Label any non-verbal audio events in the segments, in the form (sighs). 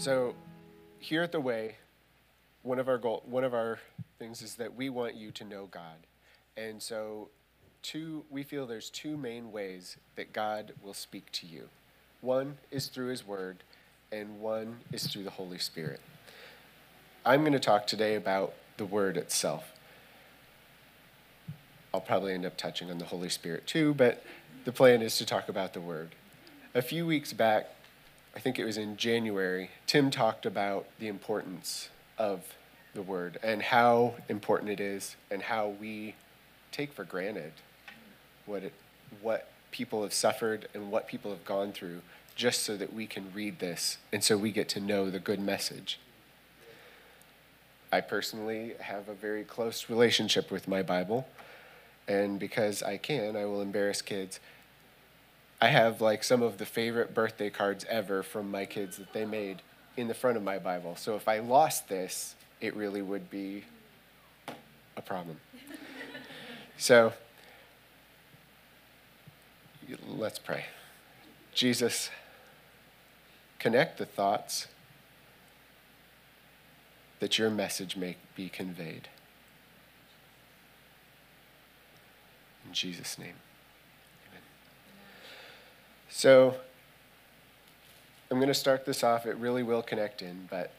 So, here at the Way, one of our goal, one of our things is that we want you to know God, and so two, we feel there's two main ways that God will speak to you. One is through His Word, and one is through the Holy Spirit. I'm going to talk today about the Word itself. I'll probably end up touching on the Holy Spirit too, but the plan is to talk about the Word. A few weeks back, I think it was in January, Tim talked about the importance of the Word and how important it is and how we take for granted what, it, what people have suffered and what people have gone through just so that we can read this and so we get to know the good message. I personally have a very close relationship with my Bible, and because I can, I will embarrass kids. I have like some of the favorite birthday cards ever from my kids that they made in the front of my Bible. So if I lost this, it really would be a problem. (laughs) so let's pray. Jesus, connect the thoughts that your message may be conveyed. In Jesus' name. So, I'm going to start this off. It really will connect in, but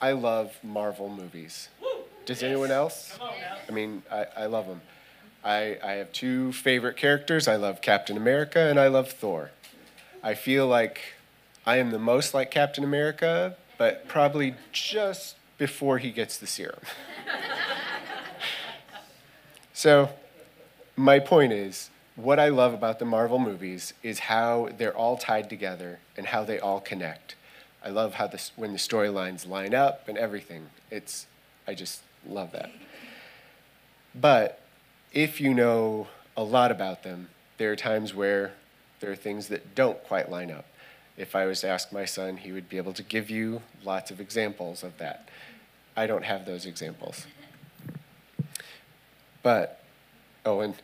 I love Marvel movies. Does anyone else? I mean, I, I love them. I, I have two favorite characters. I love Captain America and I love Thor. I feel like I am the most like Captain America, but probably just before he gets the serum. (laughs) so, my point is what I love about the Marvel movies is how they're all tied together and how they all connect. I love how this when the storylines line up and everything. It's I just love that. But if you know a lot about them, there are times where there are things that don't quite line up. If I was to ask my son, he would be able to give you lots of examples of that. I don't have those examples. But, oh, and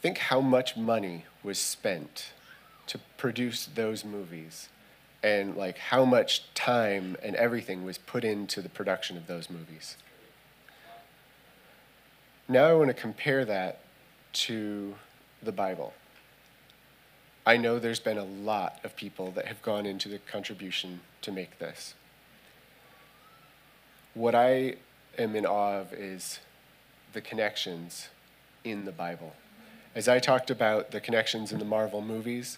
think how much money was spent to produce those movies and like how much time and everything was put into the production of those movies. Now I want to compare that to the Bible. I know there's been a lot of people that have gone into the contribution to make this. What I am in awe of is the connections in the Bible. As I talked about the connections in the Marvel movies,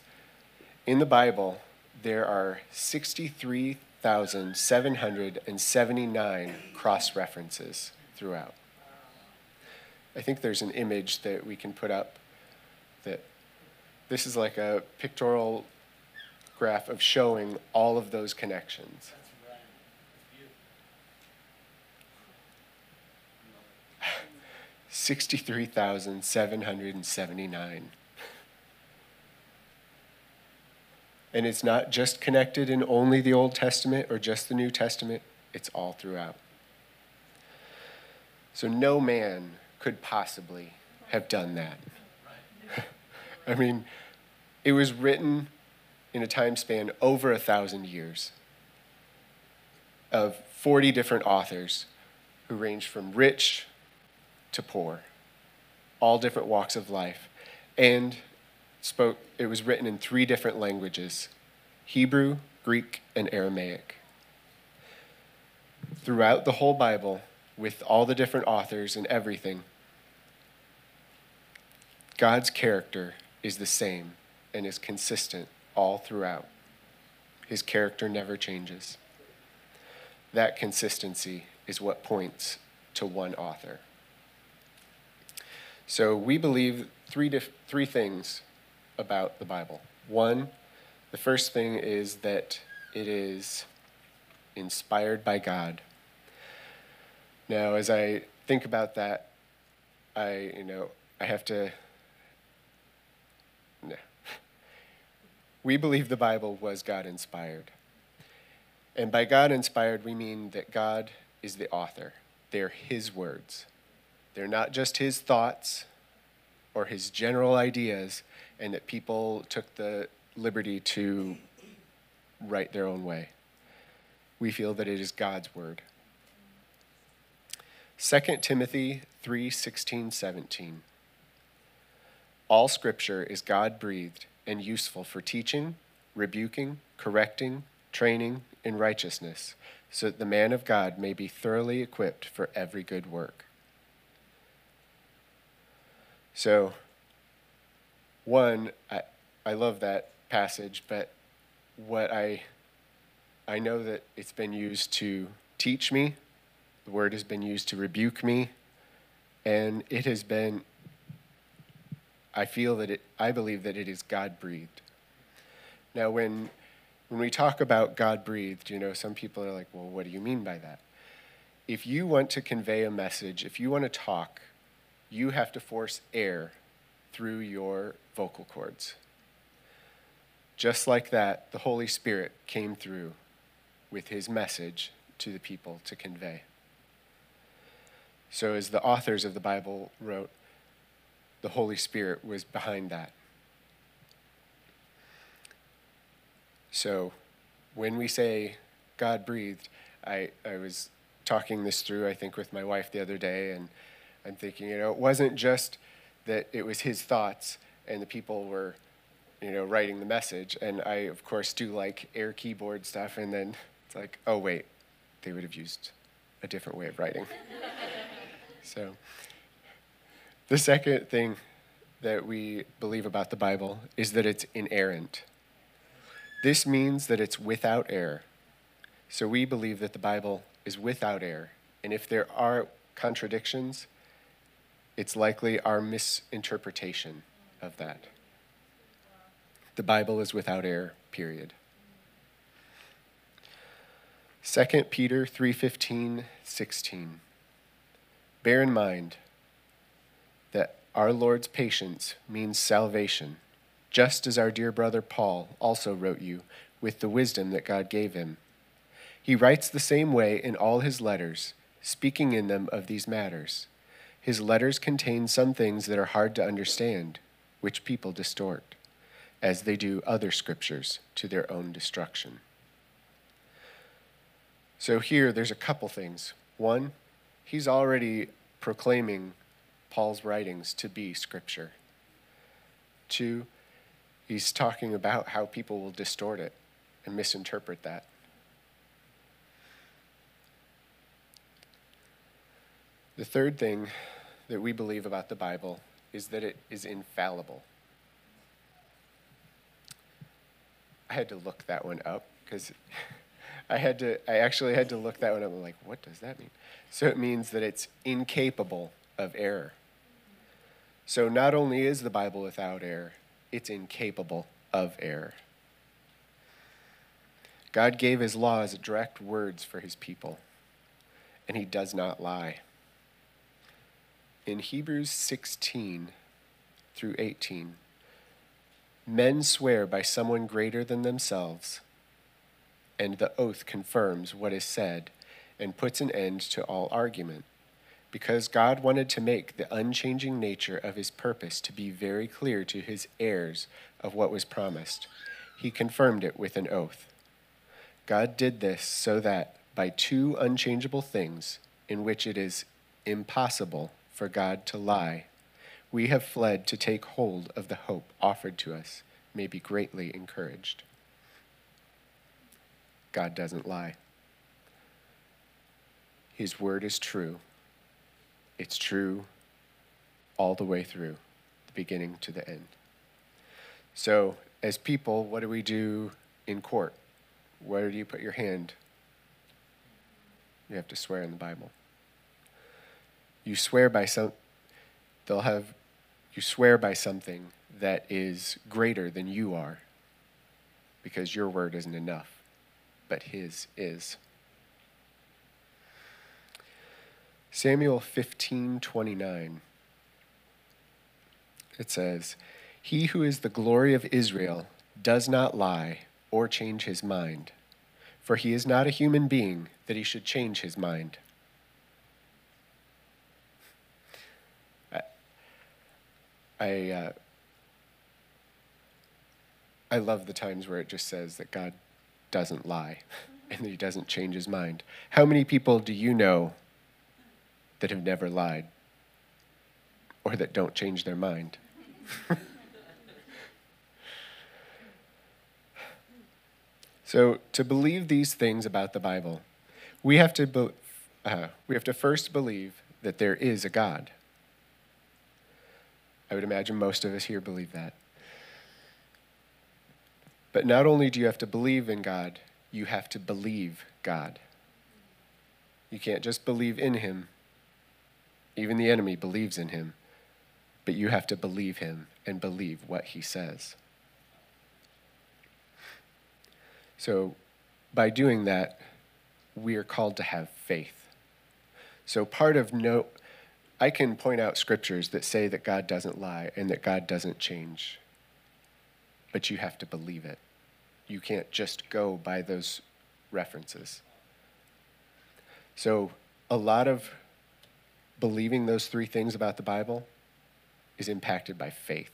in the Bible, there are 63,779 cross references throughout. I think there's an image that we can put up that this is like a pictorial graph of showing all of those connections. Sixty-three thousand seven hundred and seventy-nine. And it's not just connected in only the Old Testament or just the New Testament, it's all throughout. So no man could possibly have done that. (laughs) I mean, it was written in a time span over a thousand years of 40 different authors who ranged from rich to poor, all different walks of life. And spoke, it was written in three different languages Hebrew, Greek, and Aramaic. Throughout the whole Bible, with all the different authors and everything, God's character is the same and is consistent all throughout. His character never changes. That consistency is what points to one author. So we believe three, dif- three things about the Bible. One, the first thing is that it is inspired by God. Now, as I think about that, I, you know, I have to no. (laughs) We believe the Bible was God inspired. And by God inspired, we mean that God is the author. They're His words. They're not just His thoughts or His general ideas, and that people took the liberty to write their own way. we feel that it is God's word. 2 Timothy 3 16, 17. All scripture is God breathed and useful for teaching, rebuking, correcting, training in righteousness, so that the man of God may be thoroughly equipped for every good work. So, one, I, I love that passage, but what I I know that it's been used to teach me, the word has been used to rebuke me, and it has been I feel that it I believe that it is God breathed. Now when when we talk about God breathed, you know, some people are like, well, what do you mean by that? If you want to convey a message, if you want to talk, you have to force air through your vocal cords. Just like that, the Holy Spirit came through with his message to the people to convey. So, as the authors of the Bible wrote, the Holy Spirit was behind that. So, when we say God breathed, I, I was talking this through, I think, with my wife the other day, and I'm thinking, you know, it wasn't just that it was his thoughts and the people were, you know, writing the message. And I, of course, do like air keyboard stuff, and then it's like, oh, wait, they would have used a different way of writing. (laughs) so, the second thing that we believe about the Bible is that it's inerrant. This means that it's without error. So we believe that the Bible is without error. And if there are contradictions, it's likely our misinterpretation of that. The Bible is without error, period. 2 Peter 3:15, 16. Bear in mind that our Lord's patience means salvation, just as our dear brother Paul also wrote you with the wisdom that God gave him. He writes the same way in all his letters, speaking in them of these matters. His letters contain some things that are hard to understand, which people distort, as they do other scriptures to their own destruction. So here, there's a couple things. One, he's already proclaiming Paul's writings to be scripture. Two, he's talking about how people will distort it and misinterpret that. The third thing that we believe about the Bible is that it is infallible. I had to look that one up because (laughs) I had to I actually had to look that one up. I'm like, what does that mean? So it means that it's incapable of error. So not only is the Bible without error, it's incapable of error. God gave his law as direct words for his people, and he does not lie in Hebrews 16 through 18, men swear by someone greater than themselves, and the oath confirms what is said and puts an end to all argument. Because God wanted to make the unchanging nature of his purpose to be very clear to his heirs of what was promised, he confirmed it with an oath. God did this so that by two unchangeable things, in which it is impossible for God to lie, we have fled to take hold of the hope offered to us, may be greatly encouraged. God doesn't lie. His word is true. It's true all the way through, the beginning to the end. So, as people, what do we do in court? Where do you put your hand? You have to swear in the Bible you swear by some they'll have you swear by something that is greater than you are because your word isn't enough but his is. Samuel 15:29 it says he who is the glory of Israel does not lie or change his mind for he is not a human being that he should change his mind I uh, I love the times where it just says that God doesn't lie (laughs) and that he doesn't change his mind. How many people do you know that have never lied or that don't change their mind? (laughs) so, to believe these things about the Bible, we have to, be, uh, we have to first believe that there is a God. I would imagine most of us here believe that. But not only do you have to believe in God, you have to believe God. You can't just believe in Him. Even the enemy believes in Him. But you have to believe Him and believe what He says. So, by doing that, we are called to have faith. So, part of no, I can point out scriptures that say that God doesn't lie and that God doesn't change but you have to believe it. You can't just go by those references. So, a lot of believing those three things about the Bible is impacted by faith.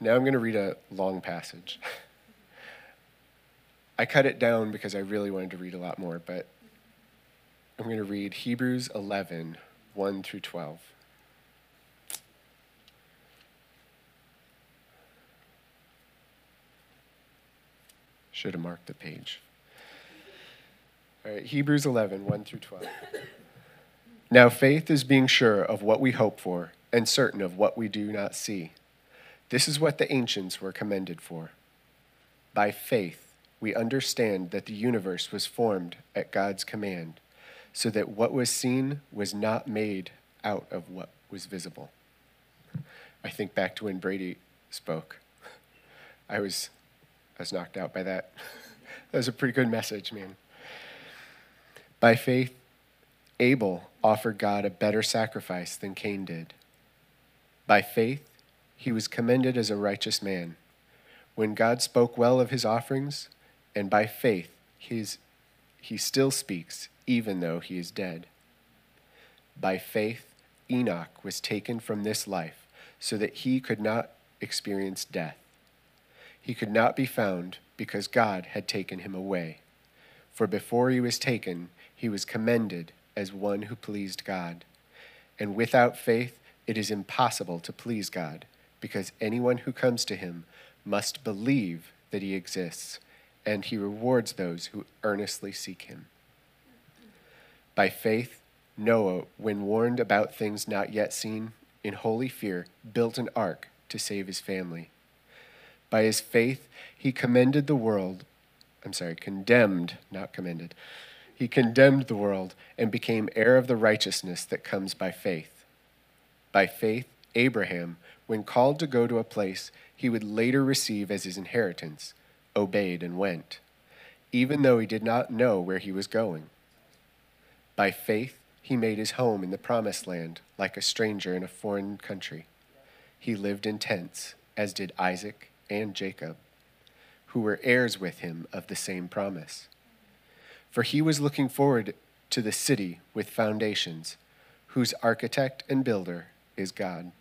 Now I'm going to read a long passage. (laughs) I cut it down because I really wanted to read a lot more, but I'm going to read Hebrews 11, 1 through 12. Should have marked the page. All right, Hebrews 11, 1 through 12. (coughs) Now, faith is being sure of what we hope for and certain of what we do not see. This is what the ancients were commended for. By faith, we understand that the universe was formed at God's command, so that what was seen was not made out of what was visible. I think back to when Brady spoke. I was I was knocked out by that. (laughs) that was a pretty good message, man. By faith, Abel offered God a better sacrifice than Cain did. By faith, he was commended as a righteous man. When God spoke well of his offerings, and by faith, his, he still speaks, even though he is dead. By faith, Enoch was taken from this life so that he could not experience death he could not be found because God had taken him away. For before he was taken, he was commended as one who pleased God. And without faith, it is impossible to please God, because anyone who comes to him must believe that he exists, and he rewards those who earnestly seek him. By faith, Noah, when warned about things not yet seen, in holy fear, built an ark to save his family. By his faith, he commended the world. I'm sorry, condemned, not commended. He condemned the world and became heir of the righteousness that comes by faith. By faith, Abraham, when called to go to a place he would later receive as his inheritance, obeyed and went, even though he did not know where he was going. By faith, he made his home in the promised land like a stranger in a foreign country. He lived in tents, as did Isaac and Jacob, who were heirs with him of the same promise. For he was looking forward to the city with foundations, whose architect and builder is God.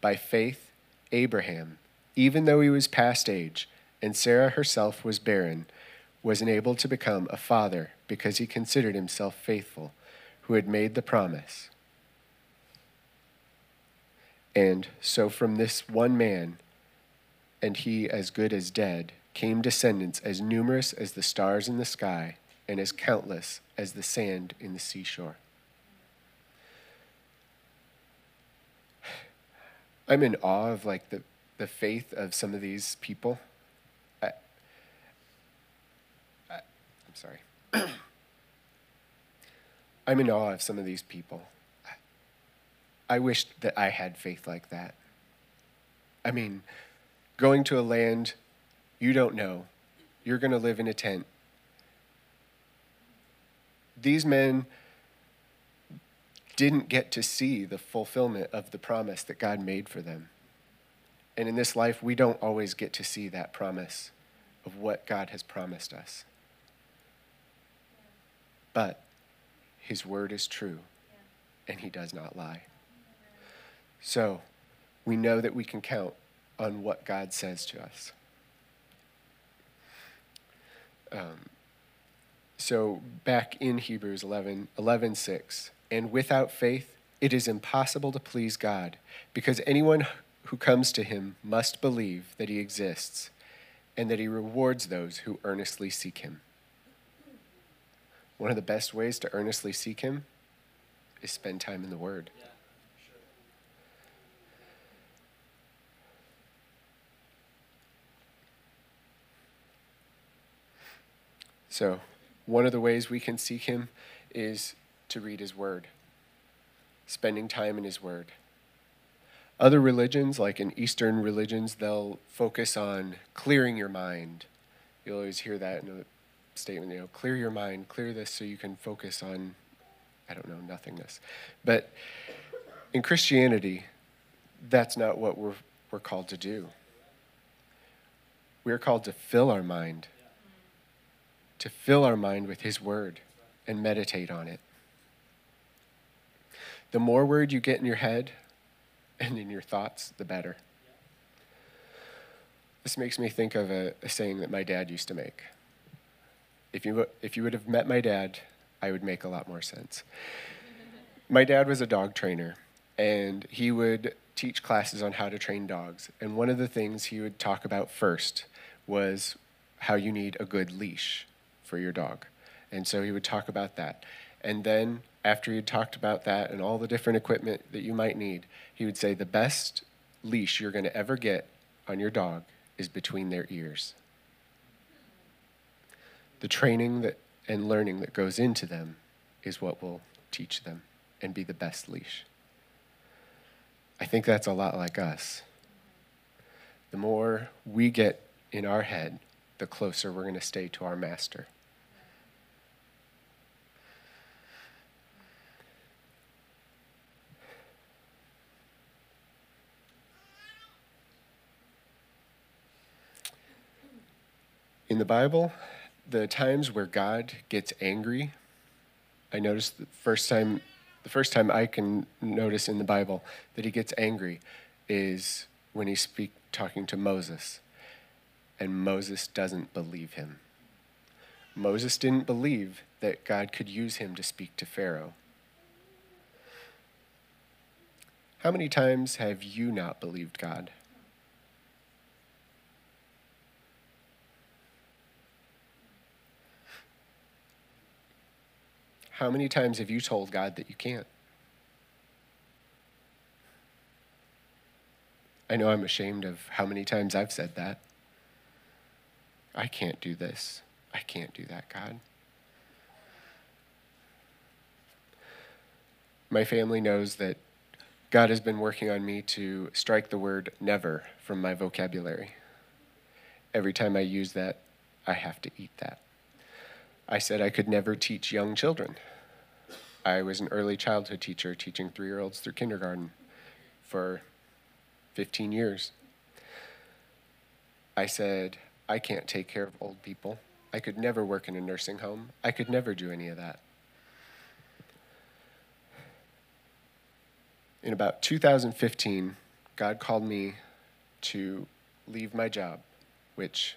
By faith, Abraham, even though he was past age, and Sarah herself was barren, was enabled to become a father because he considered himself faithful, who had made the promise. And so from this one man, and he as good as dead, came descendants as numerous as the stars in the sky and as countless as the sand in the seashore. (sighs) I'm in awe of like the, the faith of some of these people. I, I, I'm sorry. (clears throat) I'm in awe of some of these people. I wish that I had faith like that. I mean, going to a land you don't know, you're going to live in a tent. These men didn't get to see the fulfillment of the promise that God made for them. And in this life, we don't always get to see that promise of what God has promised us. But His word is true, and He does not lie. So we know that we can count on what God says to us. Um, so back in Hebrews 11, 11 6, and without faith, it is impossible to please God, because anyone who comes to him must believe that he exists and that he rewards those who earnestly seek him. One of the best ways to earnestly seek him is spend time in the Word. Yeah, sure. So, one of the ways we can seek Him is to read His Word, spending time in His Word. Other religions, like in Eastern religions, they'll focus on clearing your mind. You'll always hear that in a statement, you know, clear your mind, clear this so you can focus on I don't know, nothingness. But in Christianity, that's not what we're, we're called to do. We're called to fill our mind, to fill our mind with His Word and meditate on it. The more word you get in your head and in your thoughts, the better. This makes me think of a, a saying that my dad used to make. If you, if you would have met my dad I would make a lot more sense. My dad was a dog trainer, and he would teach classes on how to train dogs. And one of the things he would talk about first was how you need a good leash for your dog. And so he would talk about that. And then, after he talked about that and all the different equipment that you might need, he would say the best leash you're going to ever get on your dog is between their ears. The training that and learning that goes into them is what will teach them and be the best leash. I think that's a lot like us. The more we get in our head, the closer we're going to stay to our master. In the Bible, the times where God gets angry, I noticed the first time, the first time I can notice in the Bible that he gets angry is when he's speak, talking to Moses, and Moses doesn't believe him. Moses didn't believe that God could use him to speak to Pharaoh. How many times have you not believed God? How many times have you told God that you can't? I know I'm ashamed of how many times I've said that. I can't do this. I can't do that, God. My family knows that God has been working on me to strike the word never from my vocabulary. Every time I use that, I have to eat that. I said I could never teach young children. I was an early childhood teacher teaching three year olds through kindergarten for 15 years. I said, I can't take care of old people. I could never work in a nursing home. I could never do any of that. In about 2015, God called me to leave my job, which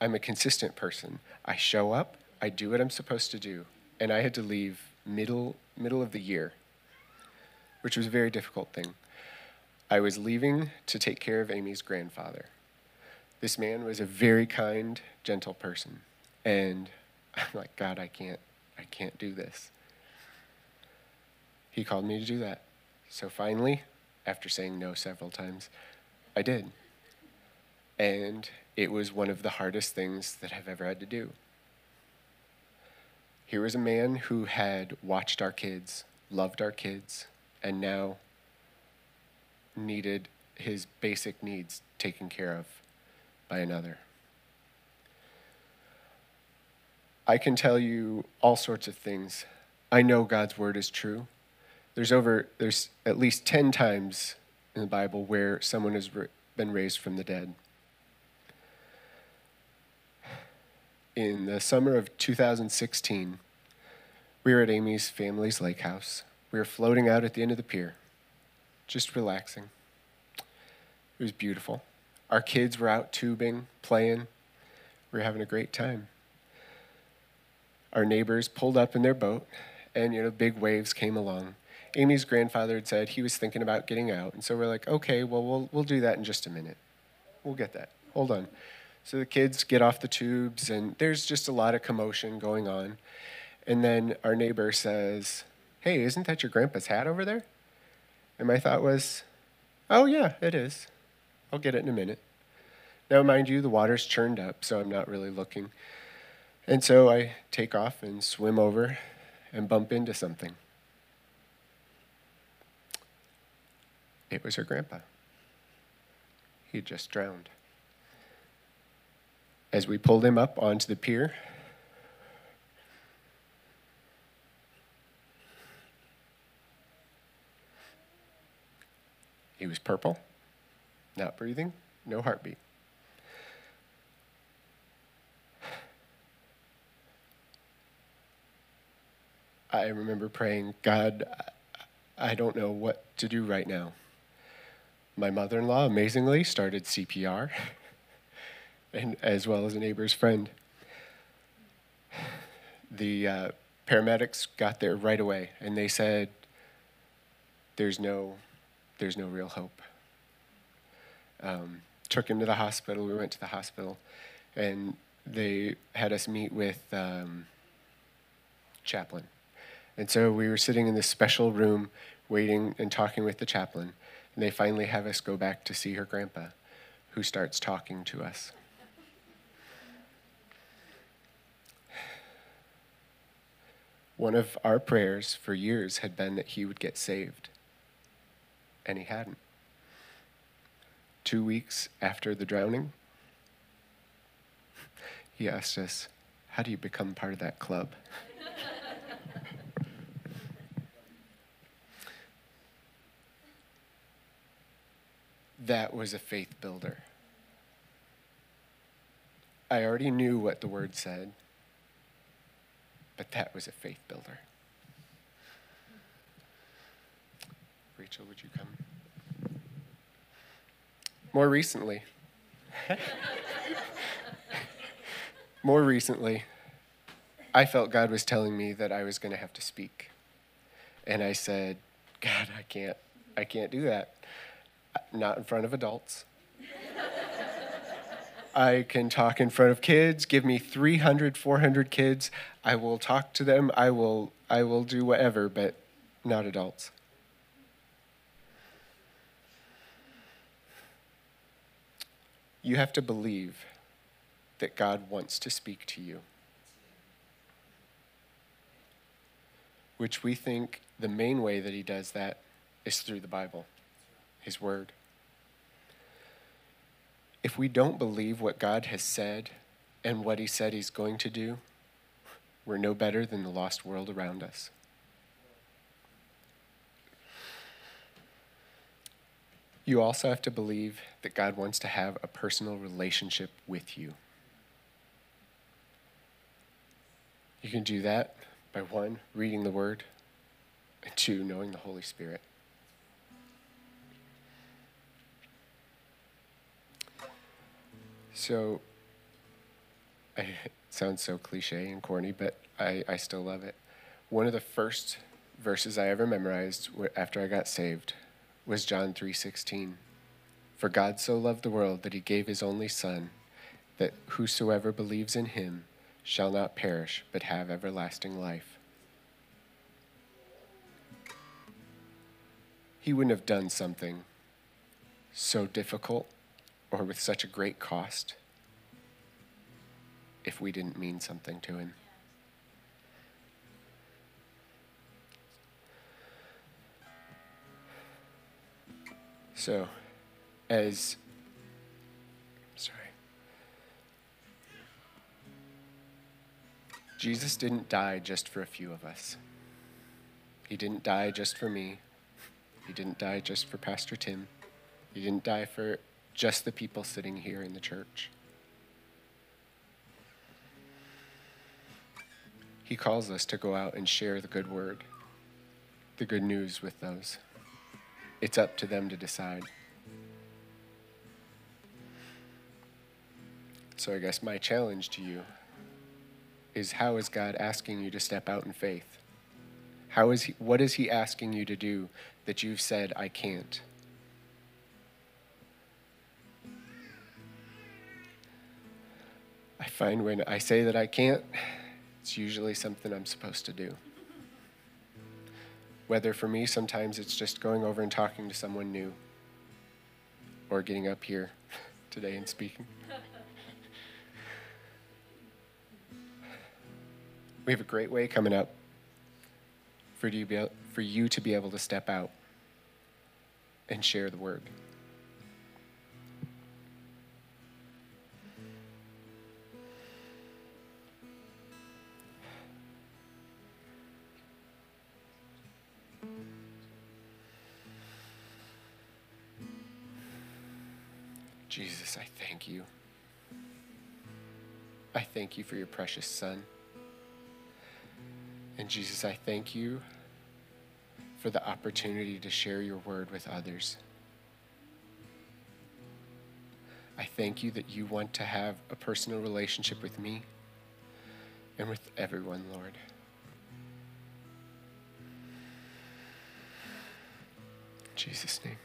I'm a consistent person. I show up, I do what I'm supposed to do, and I had to leave middle middle of the year, which was a very difficult thing. I was leaving to take care of Amy's grandfather. This man was a very kind, gentle person, and (laughs) I'm like, God, I can't, I can't do this. He called me to do that. So finally, after saying no several times, I did. And it was one of the hardest things that I've ever had to do. Here was a man who had watched our kids, loved our kids, and now needed his basic needs taken care of by another. I can tell you all sorts of things. I know God's word is true. There's over there's at least 10 times in the Bible where someone has been raised from the dead. In the summer of 2016, we were at Amy's family's lake house. We were floating out at the end of the pier, just relaxing. It was beautiful. Our kids were out tubing, playing. We were having a great time. Our neighbors pulled up in their boat, and you know, big waves came along. Amy's grandfather had said he was thinking about getting out, and so we're like, okay, well, we'll we'll do that in just a minute. We'll get that. Hold on. So the kids get off the tubes, and there's just a lot of commotion going on. And then our neighbor says, Hey, isn't that your grandpa's hat over there? And my thought was, Oh, yeah, it is. I'll get it in a minute. Now, mind you, the water's churned up, so I'm not really looking. And so I take off and swim over and bump into something. It was her grandpa. He just drowned. As we pulled him up onto the pier, he was purple, not breathing, no heartbeat. I remember praying, God, I don't know what to do right now. My mother in law, amazingly, started CPR, (laughs) and as well as a neighbor's friend. The uh, paramedics got there right away, and they said, "There's no, there's no real hope." Um, took him to the hospital. We went to the hospital, and they had us meet with um, chaplain. And so we were sitting in this special room, waiting and talking with the chaplain. And they finally have us go back to see her grandpa, who starts talking to us. One of our prayers for years had been that he would get saved, and he hadn't. Two weeks after the drowning, he asked us, How do you become part of that club? that was a faith builder. I already knew what the word said, but that was a faith builder. Rachel, would you come? More recently, (laughs) more recently, I felt God was telling me that I was going to have to speak. And I said, God, I can't, I can't do that not in front of adults. I can talk in front of kids. Give me 300, 400 kids. I will talk to them. I will, I will do whatever, but not adults. You have to believe that God wants to speak to you. Which we think the main way that He does that is through the Bible. His Word. If we don't believe what God has said and what He said He's going to do, we're no better than the lost world around us. You also have to believe that God wants to have a personal relationship with you. You can do that by one, reading the Word, and two, knowing the Holy Spirit. So, I, it sounds so cliche and corny, but I, I still love it. One of the first verses I ever memorized after I got saved was John 3:16. For God so loved the world that he gave his only son that whosoever believes in him shall not perish but have everlasting life. He wouldn't have done something so difficult or with such a great cost if we didn't mean something to him. So, as sorry, Jesus didn't die just for a few of us. He didn't die just for me. He didn't die just for Pastor Tim. He didn't die for just the people sitting here in the church. He calls us to go out and share the good word, the good news with those. It's up to them to decide. So, I guess my challenge to you is how is God asking you to step out in faith? How is he, what is he asking you to do that you've said, I can't? Find when I say that I can't, it's usually something I'm supposed to do. Whether for me, sometimes it's just going over and talking to someone new or getting up here (laughs) today and speaking. (laughs) we have a great way coming up for you, for you to be able to step out and share the word. You for your precious Son. And Jesus, I thank you for the opportunity to share your word with others. I thank you that you want to have a personal relationship with me and with everyone, Lord. In Jesus' name.